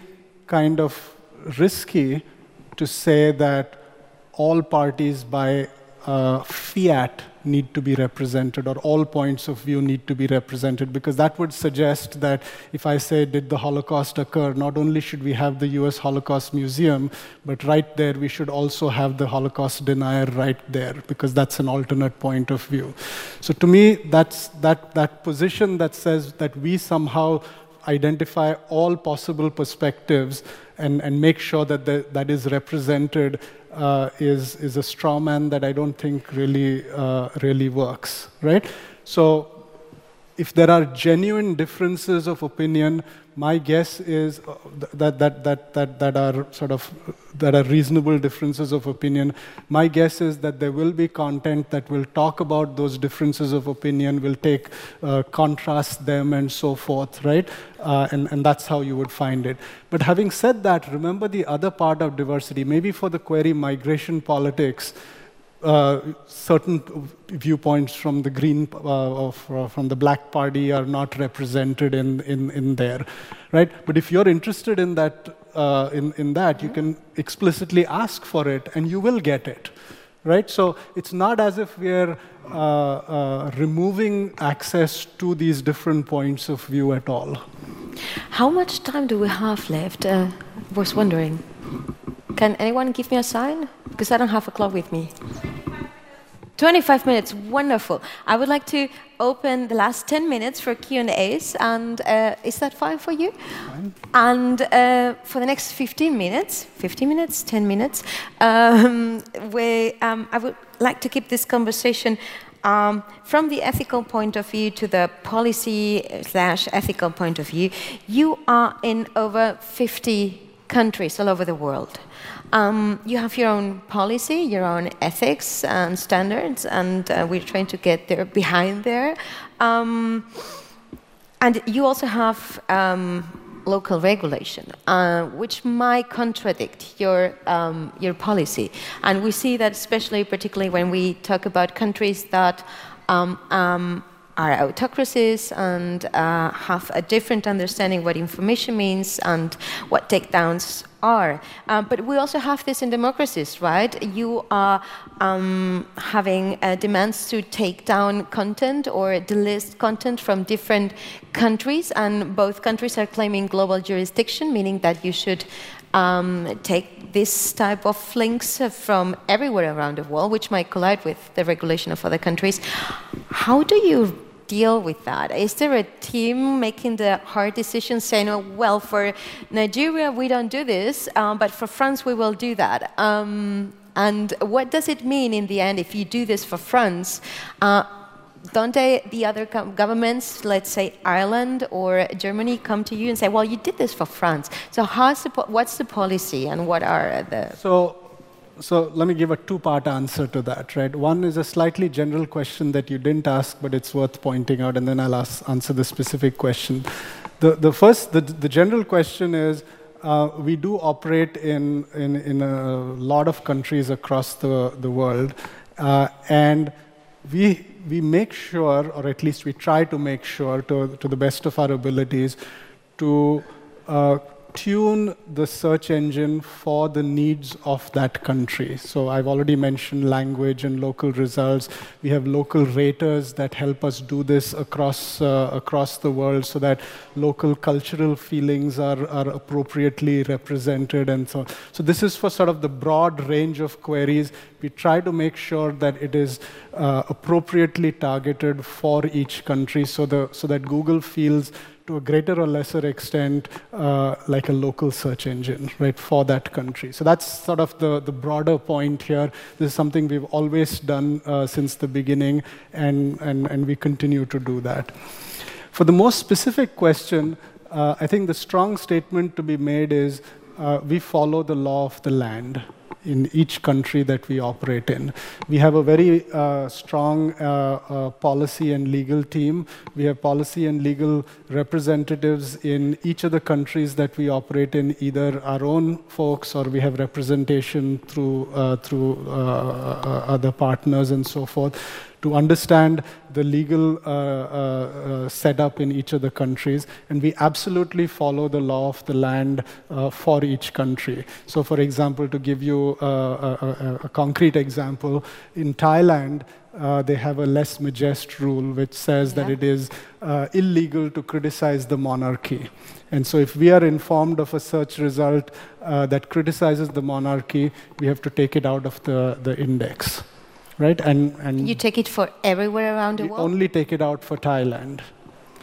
kind of risky to say that all parties by uh, fiat need to be represented or all points of view need to be represented because that would suggest that if I say, did the Holocaust occur, not only should we have the US Holocaust Museum, but right there we should also have the Holocaust denier right there because that's an alternate point of view. So to me, that's that, that position that says that we somehow identify all possible perspectives and, and make sure that the, that is represented uh, is, is a straw man that I don't think really, uh, really works, right? So if there are genuine differences of opinion, my guess is uh, that, that, that, that, that are sort of that are reasonable differences of opinion. My guess is that there will be content that will talk about those differences of opinion, will take uh, contrast them and so forth, right? Uh, and, and that's how you would find it. But having said that, remember the other part of diversity. Maybe for the query migration politics, uh, certain viewpoints from the Green, uh, uh, from the Black Party are not represented in, in, in there, right? But if you're interested in that, uh, in, in that, you can explicitly ask for it, and you will get it, right? So it's not as if we're uh, removing access to these different points of view at all. How much time do we have left? I was wondering. Can anyone give me a sign? Because I don't have a clock with me. 25 minutes, wonderful. I would like to open the last 10 minutes for Q&As, and uh, is that fine for you? Fine. And uh, for the next 15 minutes, 15 minutes, 10 minutes, um, we, um, I would like to keep this conversation um, from the ethical point of view to the policy slash ethical point of view. You are in over 50 countries all over the world. Um, you have your own policy, your own ethics and standards, and uh, we're trying to get there behind there. Um, and you also have um, local regulation, uh, which might contradict your um, your policy. And we see that, especially, particularly when we talk about countries that um, um, are autocracies and uh, have a different understanding what information means and what takedowns are. Um, but we also have this in democracies, right? You are um, having uh, demands to take down content or delist content from different countries, and both countries are claiming global jurisdiction, meaning that you should um, take this type of links from everywhere around the world, which might collide with the regulation of other countries. How do you deal with that? Is there a team making the hard decisions saying, oh, well, for Nigeria, we don't do this, um, but for France, we will do that? Um, and what does it mean in the end if you do this for France? Uh, don't they, the other governments, let's say Ireland or Germany, come to you and say, well, you did this for France. So what's the policy and what are the... So, so let me give a two-part answer to that, right? One is a slightly general question that you didn't ask, but it's worth pointing out, and then I'll ask, answer the specific question. The, the first, the, the general question is, uh, we do operate in, in, in a lot of countries across the, the world, uh, and we, we make sure, or at least we try to make sure to, to the best of our abilities, to uh, tune the search engine for the needs of that country. So I've already mentioned language and local results. We have local raters that help us do this across, uh, across the world so that local cultural feelings are, are appropriately represented and so on. So this is for sort of the broad range of queries. We try to make sure that it is uh, appropriately targeted for each country so, the, so that Google feels to a greater or lesser extent uh, like a local search engine, right, for that country. So that's sort of the, the broader point here. This is something we've always done uh, since the beginning, and, and, and we continue to do that. For the most specific question, uh, I think the strong statement to be made is uh, we follow the law of the land in each country that we operate in. We have a very uh, strong uh, uh, policy and legal team. We have policy and legal representatives in each of the countries that we operate in, either our own folks or we have representation through, uh, through uh, other partners and so forth to understand the legal uh, uh, uh, setup in each of the countries, and we absolutely follow the law of the land uh, for each country. So, for example, to give you a, a, a concrete example, in Thailand, uh, they have a lèse-majesté rule, which says yeah. that it is uh, illegal to criticize the monarchy. And so, if we are informed of a search result uh, that criticizes the monarchy, we have to take it out of the, the index. Right? And, and you take it for everywhere around the world? only take it out for Thailand.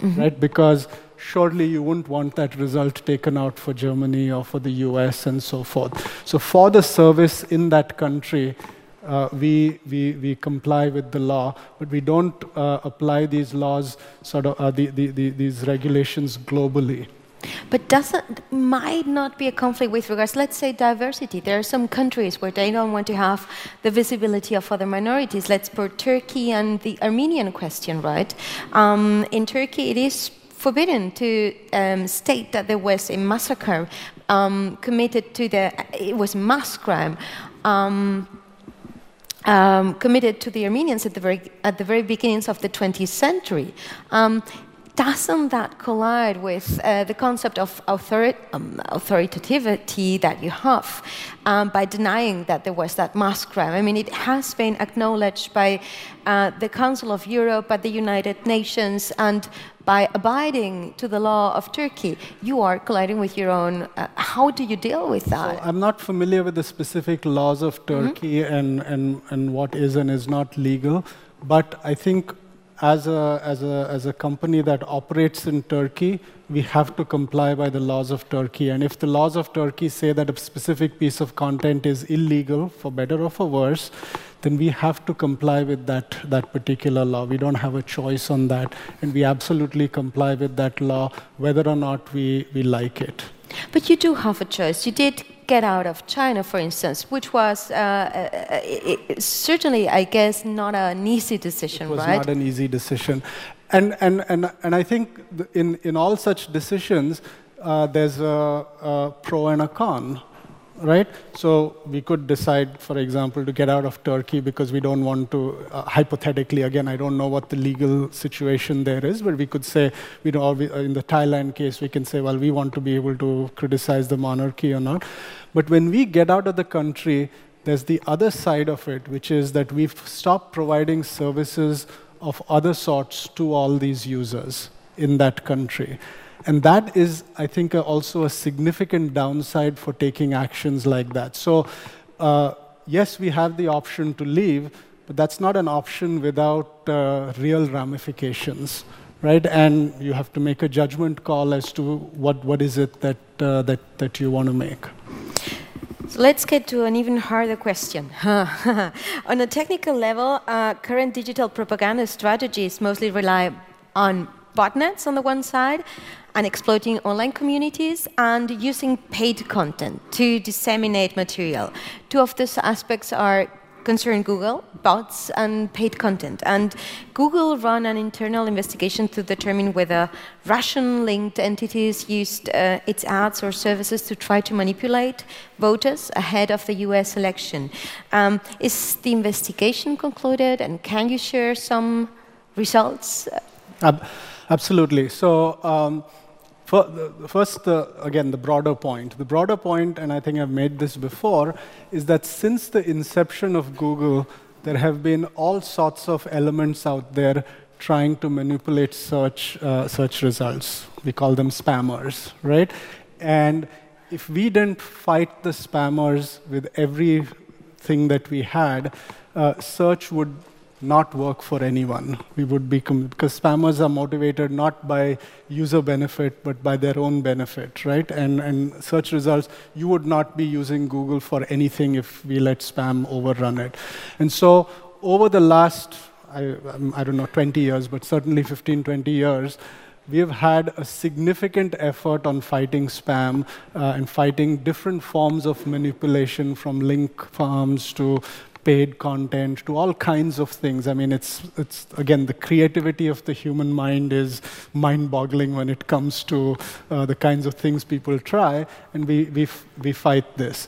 Mm-hmm. Right? Because surely you wouldn't want that result taken out for Germany or for the US and so forth. So, for the service in that country, uh, we, we, we comply with the law, but we don't uh, apply these laws, sort of, uh, the, the, the, these regulations globally. But doesn't might not be a conflict with regards, let's say, diversity. There are some countries where they don't want to have the visibility of other minorities. Let's put Turkey and the Armenian question, right? Um, in Turkey, it is forbidden to um, state that there was a massacre um, committed to the. It was mass crime. Um, um, committed to the Armenians at the very, at the very beginnings of the 20th century. Doesn't that collide with uh, the concept of authori- um, authoritativity that you have um, by denying that there was that mass crime? I mean, it has been acknowledged by uh, the Council of Europe, by the United Nations, and by abiding to the law of Turkey, you are colliding with your own. Uh, how do you deal with that? So I'm not familiar with the specific laws of mm-hmm. Turkey mm-hmm. and, and, and what is and is not legal, but I think as a, as, a, as a company that operates in Turkey, we have to comply by the laws of Turkey. And if the laws of Turkey say that a specific piece of content is illegal, for better or for worse, then we have to comply with that, that particular law. We don't have a choice on that. And we absolutely comply with that law, whether or not we, we like it. But you do have a choice. You did get out of China, for instance, which was uh, uh, it, certainly, I guess, not an easy decision, it was right? not an easy decision. And, and, and, and I think in, in all such decisions, uh, there's a, a pro and a con right? So we could decide, for example, to get out of Turkey because we don't want to, uh, hypothetically, again, I don't know what the legal situation there is, but we could say, we know, in the Thailand case, we can say, well, we want to be able to criticize the monarchy or not. But when we get out of the country, there's the other side of it, which is that we've stopped providing services of other sorts to all these users in that country. And that is, I think, also a significant downside for taking actions like that. So, uh, yes, we have the option to leave, but that's not an option without uh, real ramifications, right? And you have to make a judgment call as to what, what is it that, uh, that, that you want to make. So let's get to an even harder question. on a technical level, uh, current digital propaganda strategies mostly rely on botnets on the one side and exploiting online communities and using paid content to disseminate material. Two of these aspects are concern Google, bots, and paid content. And Google ran an internal investigation to determine whether Russian linked entities used uh, its ads or services to try to manipulate voters ahead of the US election. Um, is the investigation concluded, and can you share some results? absolutely. So, um, First, the, again, the broader point. The broader point, and I think I've made this before, is that since the inception of Google, there have been all sorts of elements out there trying to manipulate search, uh, search results. We call them spammers, right? And if we didn't fight the spammers with everything that we had, uh, search would not work for anyone. We would be because spammers are motivated not by user benefit but by their own benefit, right? And and search results, you would not be using Google for anything if we let spam overrun it. And so over the last I, I don't know 20 years, but certainly 15, 20 years. We have had a significant effort on fighting spam uh, and fighting different forms of manipulation from link farms to paid content to all kinds of things. I mean, it's, it's again, the creativity of the human mind is mind boggling when it comes to uh, the kinds of things people try, and we, we, we fight this.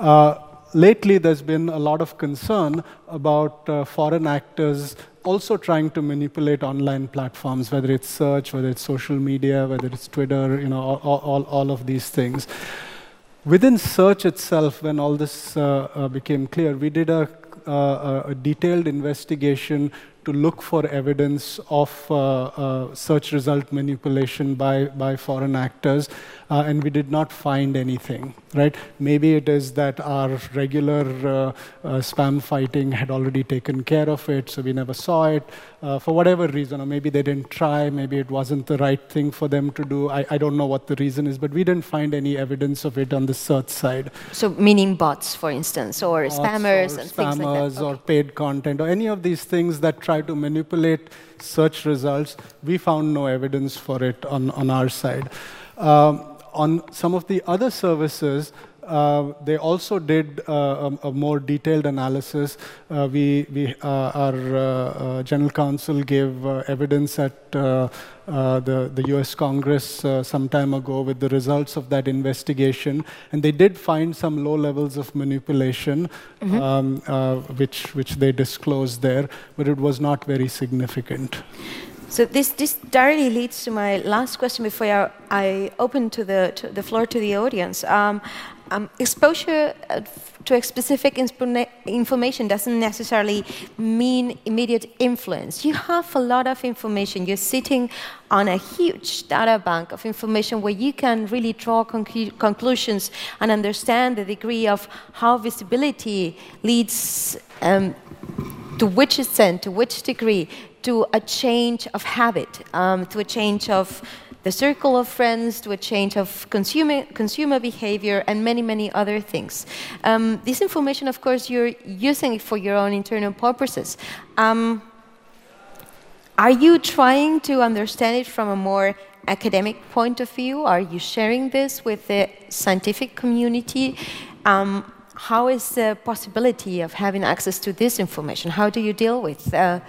Uh, lately, there's been a lot of concern about uh, foreign actors also trying to manipulate online platforms, whether it's search, whether it's social media, whether it's Twitter, you know, all, all, all of these things. Within search itself, when all this uh, uh, became clear, we did a, uh, a detailed investigation to look for evidence of uh, uh, search result manipulation by, by foreign actors, uh, and we did not find anything, right? Maybe it is that our regular spam fighting had already taken care of it, so we never saw it for whatever reason, or maybe they didn't try, maybe it wasn't the right thing for them to do. I, I don't know what the reason is, but we didn't find any evidence of it on the search side. So, meaning bots, for instance, or bots spammers or and spammers things like that. Okay. or paid content, or any of these things that try to manipulate search results, we found no evidence for it on, on our side. Um, on some of the other services, uh, they also did uh, a, a, more detailed analysis. Uh, we, we, uh, our uh, uh, general counsel gave evidence at the, the US Congress some time ago with the results of that investigation, and they did find some low levels of manipulation, mm -hmm. um, which, which they disclosed there, but it was not very significant. So this, this directly leads to my last question before I, I open to the, to the floor to the audience. Um, um, exposure uh, to a specific information doesn't necessarily mean immediate influence. You have a lot of information. You're sitting on a huge data bank of information where you can really draw conclu conclusions and understand the degree of how visibility leads um, to which extent, to which degree, to a change of habit, um, to a change of the circle of friends to a change of consumer, consumer behavior and many, many other things. Um, this information, of course, you're using it for your own internal purposes. Um, are you trying to understand it from a more academic point of view? Are you sharing this with the scientific community? Um, how is the possibility of having access to this information? How do you deal with uh,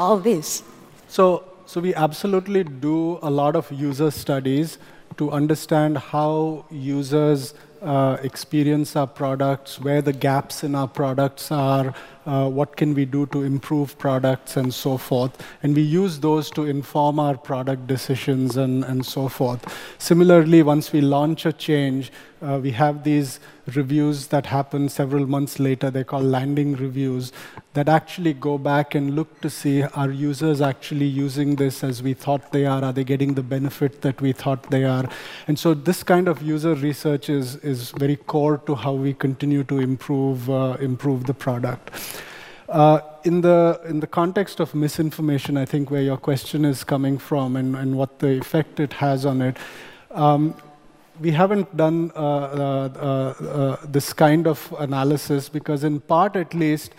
all this? So so we absolutely do a lot of user studies to understand how users uh, experience our products, where the gaps in our products are, uh, what can we do to improve products, and so forth. And we use those to inform our product decisions and, and so forth. Similarly, once we launch a change, uh, we have these reviews that happen several months later. They're called landing reviews that actually go back and look to see are users actually using this as we thought they are? Are they getting the benefit that we thought they are? And so this kind of user research is, is very core to how we continue to improve, uh, improve the product. Uh, in the in the context of misinformation, I think where your question is coming from and, and what the effect it has on it, um, we haven't done uh, uh, uh, uh, this kind of analysis because, in part at least,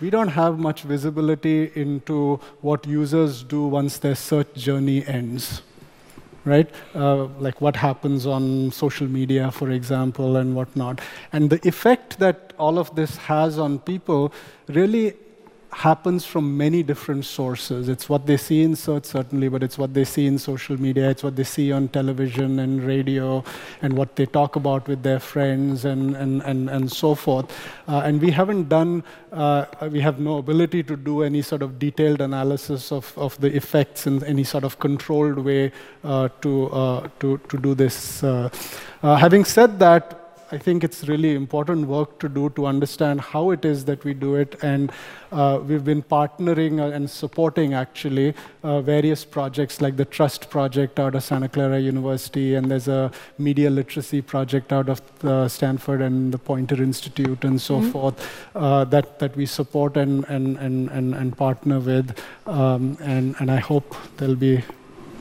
we don't have much visibility into what users do once their search journey ends. Right? Uh, like what happens on social media, for example, and whatnot. And the effect that all of this has on people really happens from many different sources. It's what they see in search, certainly, but it's what they see in social media, it's what they see on television and radio, and what they talk about with their friends, and, and, and, and so forth. Uh, and we haven't done, uh, we have no ability to do any sort of detailed analysis of, of the effects in any sort of controlled way uh, to, uh, to, to do this. Uh, uh, having said that, I think it's really important work to do to understand how it is that we do it. And uh, we've been partnering uh, and supporting actually uh, various projects like the Trust Project out of Santa Clara University, and there's a media literacy project out of uh, Stanford and the Poynter Institute and so mm -hmm. forth uh, that, that we support and, and, and, and, and partner with. Um, and, and I hope there'll be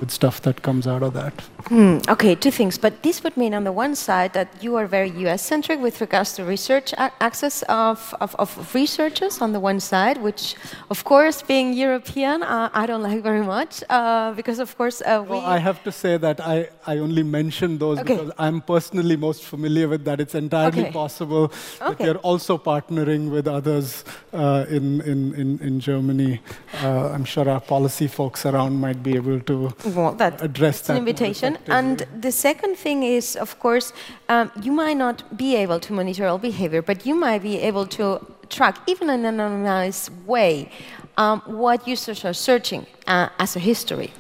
with stuff that comes out of that. Hmm, okay, two things. But this would mean, on the one side, that you are very US centric with regards to research access of, of, of, researchers on the one side, which, of course, being European, uh, I don't like very much uh, because, of course, uh, we. Well, I have to say that I, I only mention those okay. because I'm personally most familiar with that. It's entirely okay. possible okay. that you're also partnering with others uh, in, in, in, in Germany. Uh, I'm sure our policy folks around might be able to that, address that. an invitation. And the second thing is, of course, um, you might not be able to monitor all behavior, but you might be able to track, even in an anonymized way, um, what users are searching uh, as a history.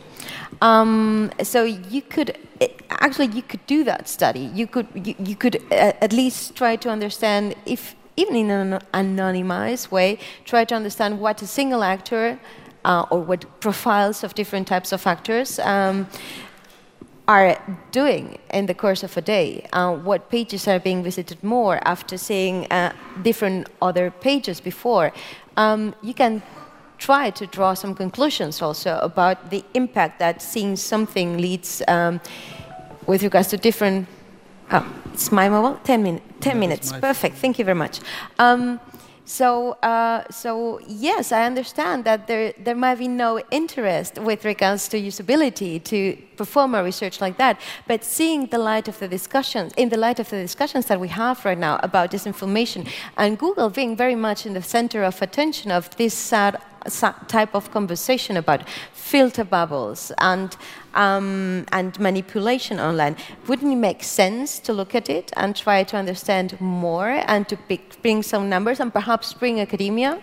Um, so you could actually you could do that study. You could you, you could uh, at least try to understand if even in an anonymized way, try to understand what a single actor uh, or what profiles of different types of actors um, are doing in the course of a day. Uh, what pages are being visited more after seeing uh, different other pages before. Um, you can try to draw some conclusions also about the impact that seeing something leads um, with regards to different. Oh, it's my mobile. Ten, min- ten minutes. Perfect. Thank you very much. Um, so, uh, so yes, I understand that there, there might be no interest with regards to usability to perform a research like that. But seeing the light of the discussions, in the light of the discussions that we have right now about disinformation, and Google being very much in the center of attention of this sad type of conversation about filter bubbles and um, and manipulation online. Wouldn't it make sense to look at it and try to understand more and to pick, bring some numbers and perhaps bring academia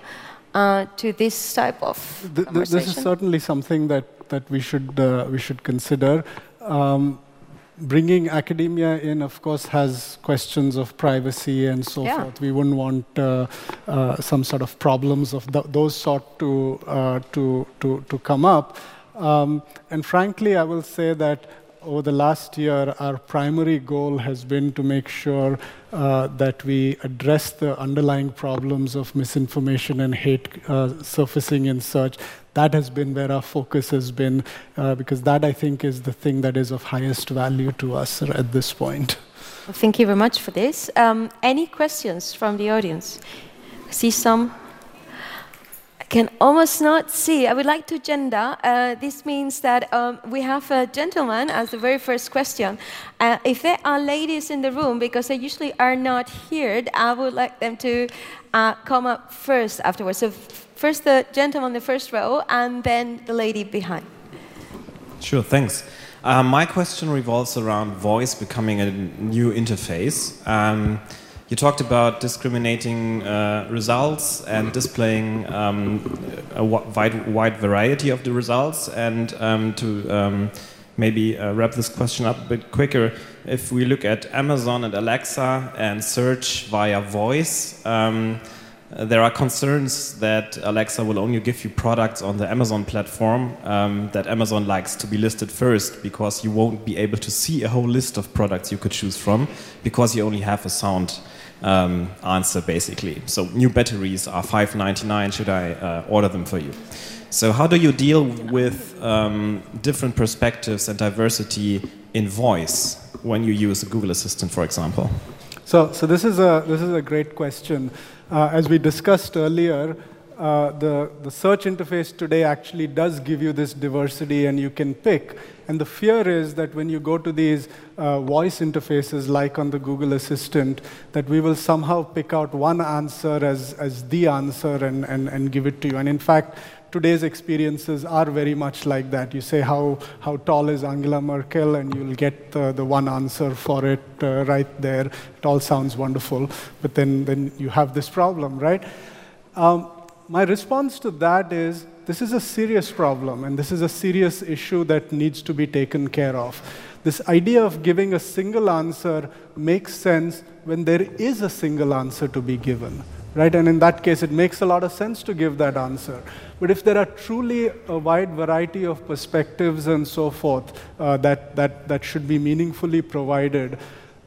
uh, to this type of? This is certainly something that, that we, should, uh, we should consider. Um, bringing academia in, of course, has questions of privacy and so yeah. forth. We wouldn't want uh, uh, some sort of problems of th those sort to, uh, to, to, to come up. Um, and frankly, I will say that over the last year, our primary goal has been to make sure uh, that we address the underlying problems of misinformation and hate uh, surfacing in search. That has been where our focus has been, uh, because that, I think, is the thing that is of highest value to us at this point. Well, thank you very much for this. Um, any questions from the audience? I see some I can almost not see. I would like to gender. Uh, this means that um, we have a gentleman as the very first question. Uh, if there are ladies in the room, because they usually are not here, I would like them to uh, come up first afterwards. So first the gentleman in the first row, and then the lady behind. Sure, thanks. Uh, my question revolves around voice becoming a new interface. Um, you talked about discriminating uh, results and displaying um, a wide, wide variety of the results. And um, to um, maybe uh, wrap this question up a bit quicker, if we look at Amazon and Alexa and search via voice, um, there are concerns that Alexa will only give you products on the Amazon platform um, that Amazon likes to be listed first because you won't be able to see a whole list of products you could choose from because you only have a sound um, answer basically. So new batteries are 5.99. Should I uh, order them for you? So how do you deal with um, different perspectives and diversity in voice when you use a Google Assistant, for example? So, so this is a this is a great question. Uh, as we discussed earlier, uh, the, the search interface today actually does give you this diversity and you can pick. And the fear is that when you go to these uh, voice interfaces like on the Google Assistant, that we will somehow pick out one answer as, as the answer and, and, and give it to you. And in fact, today's experiences are very much like that. You say, how, how tall is Angela Merkel? And you'll get the, the one answer for it uh, right there. It all sounds wonderful. But then, then you have this problem, right? Um, my response to that is this is a serious problem, and this is a serious issue that needs to be taken care of. This idea of giving a single answer makes sense when there is a single answer to be given, right? And in that case, it makes a lot of sense to give that answer. But if there are truly a wide variety of perspectives and so forth uh, that, that, that should be meaningfully provided,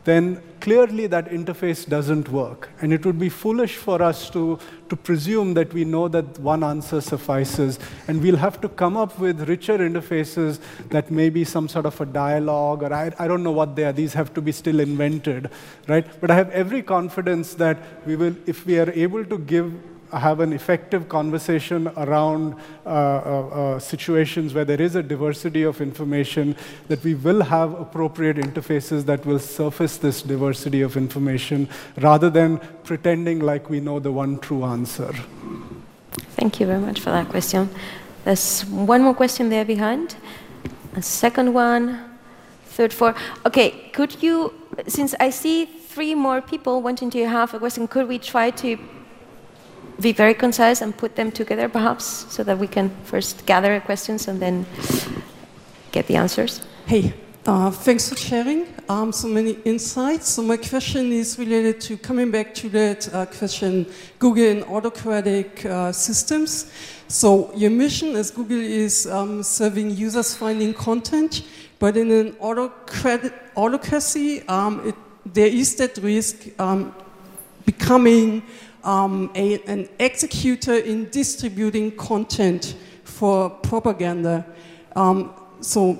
then clearly that interface doesn't work. And it would be foolish for us to, to presume that we know that one answer suffices. And we'll have to come up with richer interfaces that may be some sort of a dialogue, or I, I don't know what they are. These have to be still invented, right? But I have every confidence that we will, if we are able to give have an effective conversation around uh, uh, uh, situations where there is a diversity of information, that we will have appropriate interfaces that will surface this diversity of information rather than pretending like we know the one true answer. Thank you very much for that question. There's one more question there behind. A second one, third, four. Okay, could you, since I see three more people wanting to have a question, could we try to be very concise and put them together perhaps so that we can first gather questions and then get the answers? Hey, uh, thanks for sharing um, so many insights. So my question is related to coming back to that uh, question, Google and autocratic uh, systems. So your mission as Google is um, serving users finding content, but in an autocratic, autocracy, um, it, there is that risk um, becoming um, a, an executor in distributing content for propaganda. Um, so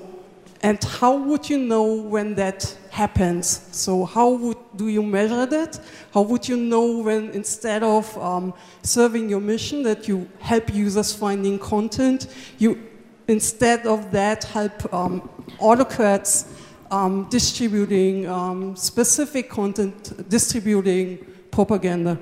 and how would you know when that happens? So how would, do you measure that? How would you know when instead of um, serving your mission that you help users finding content, you instead of that help um, autocrats um, distributing um, specific content, distributing propaganda?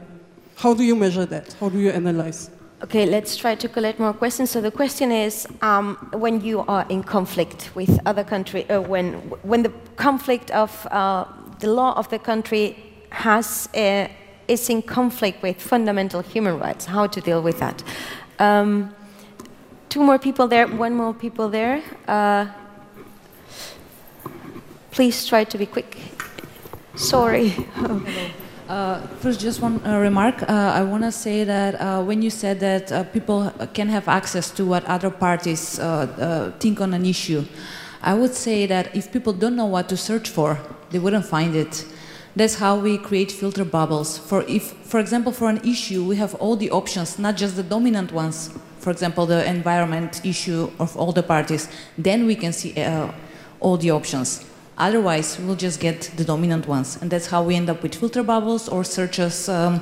How do you measure that? How do you analyze? Okay, let's try to collect more questions. So the question is, um, when you are in conflict with other country, uh, when when the conflict of uh, the law of the country has uh, is in conflict with fundamental human rights, how to deal with that? Um, two more people there, one more people there. Uh, please try to be quick. Sorry. Uh, first, just one uh, remark. Uh, I want to say that uh, when you said that uh, people can have access to what other parties uh, think on an issue, I would say that if people don't know what to search for, they wouldn't find it. That's how we create filter bubbles. For if, for example, for an issue, we have all the options, not just the dominant ones. For example, the environment issue of all the parties. Then we can see all the options. Otherwise, we'll just get the dominant ones. And that's how we end up with filter bubbles or searches, um,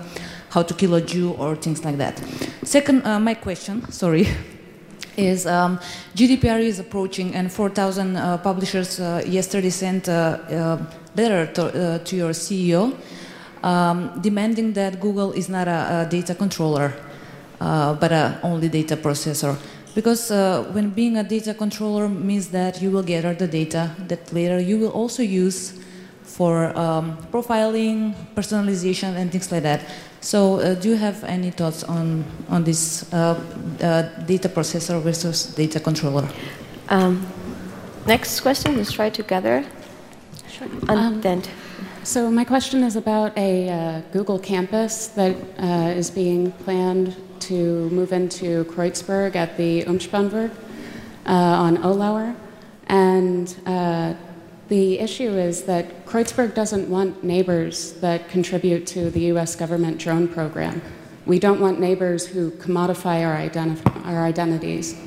how to kill a Jew or things like that. Second, uh, my question, sorry, is um, GDPR is approaching and 4,000 uh, publishers uh, yesterday sent a letter to, uh, to, your CEO um, demanding that Google is not a, a data controller, uh, but a only data processor. Because uh, when being a data controller means that you will gather the data that later you will also use for um, profiling, personalization, and things like that. So, uh, do you have any thoughts on on this uh, uh data processor versus data controller? Um, next question. Let's try together. Sure. And um, then. So my question is about a uh, Google campus that uh, is being planned to move into Kreuzberg at the Umspannwerk uh, on Ohlauer. And uh, the issue is that Kreuzberg doesn't want neighbors that contribute to the US government drone program. We don't want neighbors who commodify our, our identities.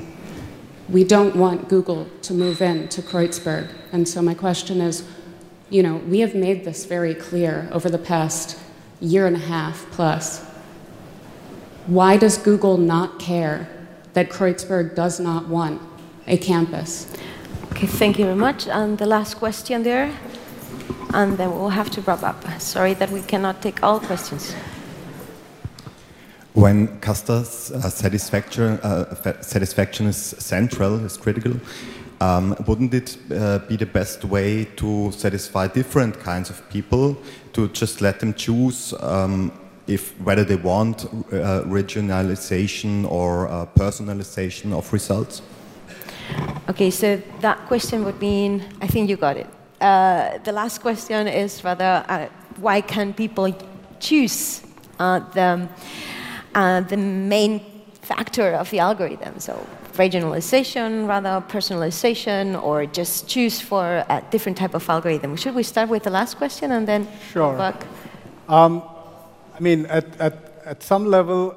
We don't want Google to move in to Kreuzberg. And so my question is, you know, we have made this very clear over the past year and a half plus why does Google not care that Kreuzberg does not want a campus? Okay, thank you very much. And the last question there, and then we'll have to wrap up. Sorry that we cannot take all questions. When customer uh, satisfaction, uh, satisfaction is central, is critical, um, wouldn't it uh, be the best way to satisfy different kinds of people to just let them choose um, if whether they want uh, regionalization or uh, personalization of results? Okay, so that question would mean, I think you got it. Uh, the last question is rather, uh, why can people choose uh, the, uh, the main factor of the algorithm? So regionalization, rather personalization, or just choose for a different type of algorithm. Should we start with the last question and then sure. back? Um, I mean, at, at, at some level,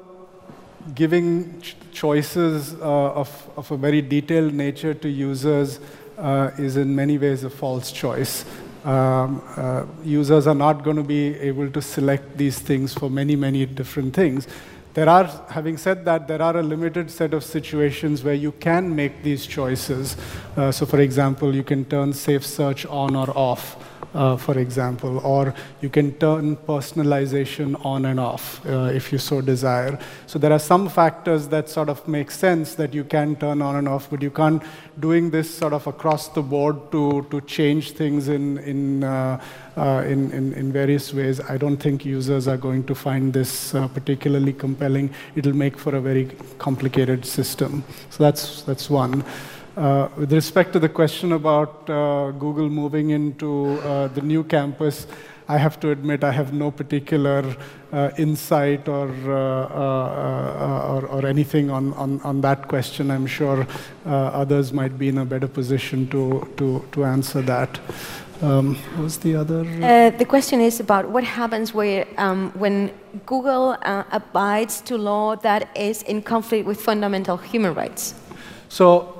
giving ch choices uh, of, of a very detailed nature to users uh, is in many ways a false choice. Um, uh, users are not going to be able to select these things for many, many different things. There are, having said that, there are a limited set of situations where you can make these choices. Uh, so, for example, you can turn safe search on or off. Uh, for example, or you can turn personalization on and off uh, if you so desire. So there are some factors that sort of make sense that you can turn on and off, but you can't doing this sort of across the board to, to change things in, in, uh, uh, in, in, in, various ways. I don't think users are going to find this uh, particularly compelling. It'll make for a very complicated system. So that's, that's one. Uh, with respect to the question about uh, Google moving into uh, the new campus, I have to admit I have no particular uh, insight or, uh, uh, or, or, anything on, on, on, that question. I'm sure others might be in a better position to, to, to answer that. Um, what was the other? the question is about what happens where, um, when Google abides to law that is in conflict with fundamental human rights. So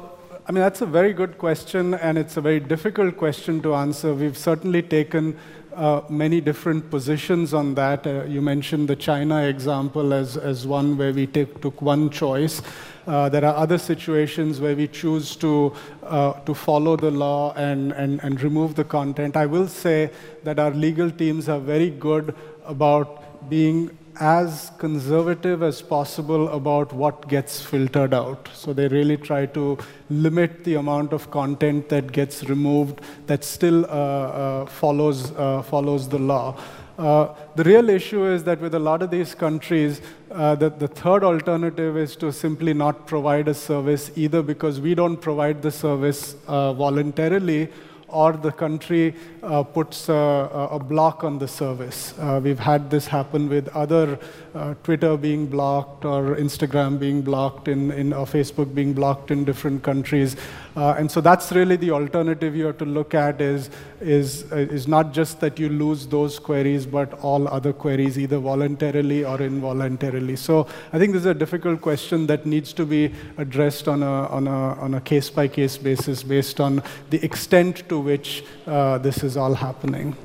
I mean, that's a very good question, and it's a very difficult question to answer. We've certainly taken uh, many different positions on that. Uh, you mentioned the China example as, as one where we take, took one choice. Uh, there are other situations where we choose to, uh, to follow the law and, and, and remove the content. I will say that our legal teams are very good about being as conservative as possible about what gets filtered out. So they really try to limit the amount of content that gets removed that still uh, uh, follows, uh, follows the law. Uh, the real issue is that with a lot of these countries, uh, the, the third alternative is to simply not provide a service, either because we don't provide the service voluntarily or the country uh, puts a, a, block on the service. Uh, we've had this happen with other uh, Twitter being blocked or Instagram being blocked in, in or Facebook being blocked in different countries. Uh, and so that's really the alternative you have to look at is, is, uh, is not just that you lose those queries, but all other queries, either voluntarily or involuntarily. So I think this is a difficult question that needs to be addressed on a, on a, on a case-by-case basis based on the extent to which uh, this is all happening.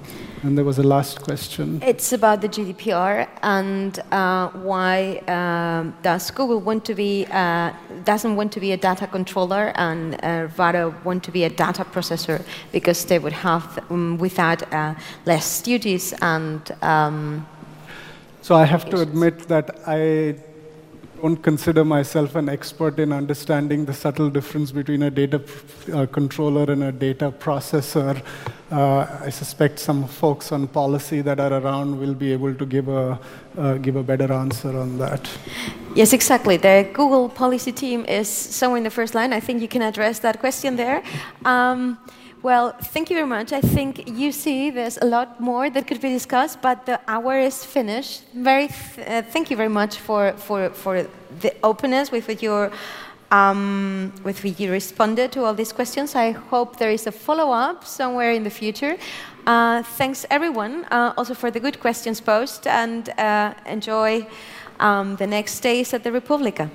And there was a last question. It's about the GDPR and uh, why um, does Google want to be uh, doesn't want to be a data controller and uh, rather want to be a data processor because they would have um, without uh, less duties and. Um, so I have to admit that I don't consider myself an expert in understanding the subtle difference between a data uh, controller and a data processor. Uh, I suspect some folks on policy that are around will be able to give a, uh, give a better answer on that. Yes, exactly. The Google policy team is somewhere in the first line. I think you can address that question there. Um, well, thank you very much. I think you see there's a lot more that could be discussed, but the hour is finished. Very th uh, thank you very much for, for, for the openness with which you Um, with you responded to all these questions. I hope there is a follow up somewhere in the future. Uh, thanks, everyone, uh, also for the good questions posed, and uh, enjoy um, the next days at the re:publica.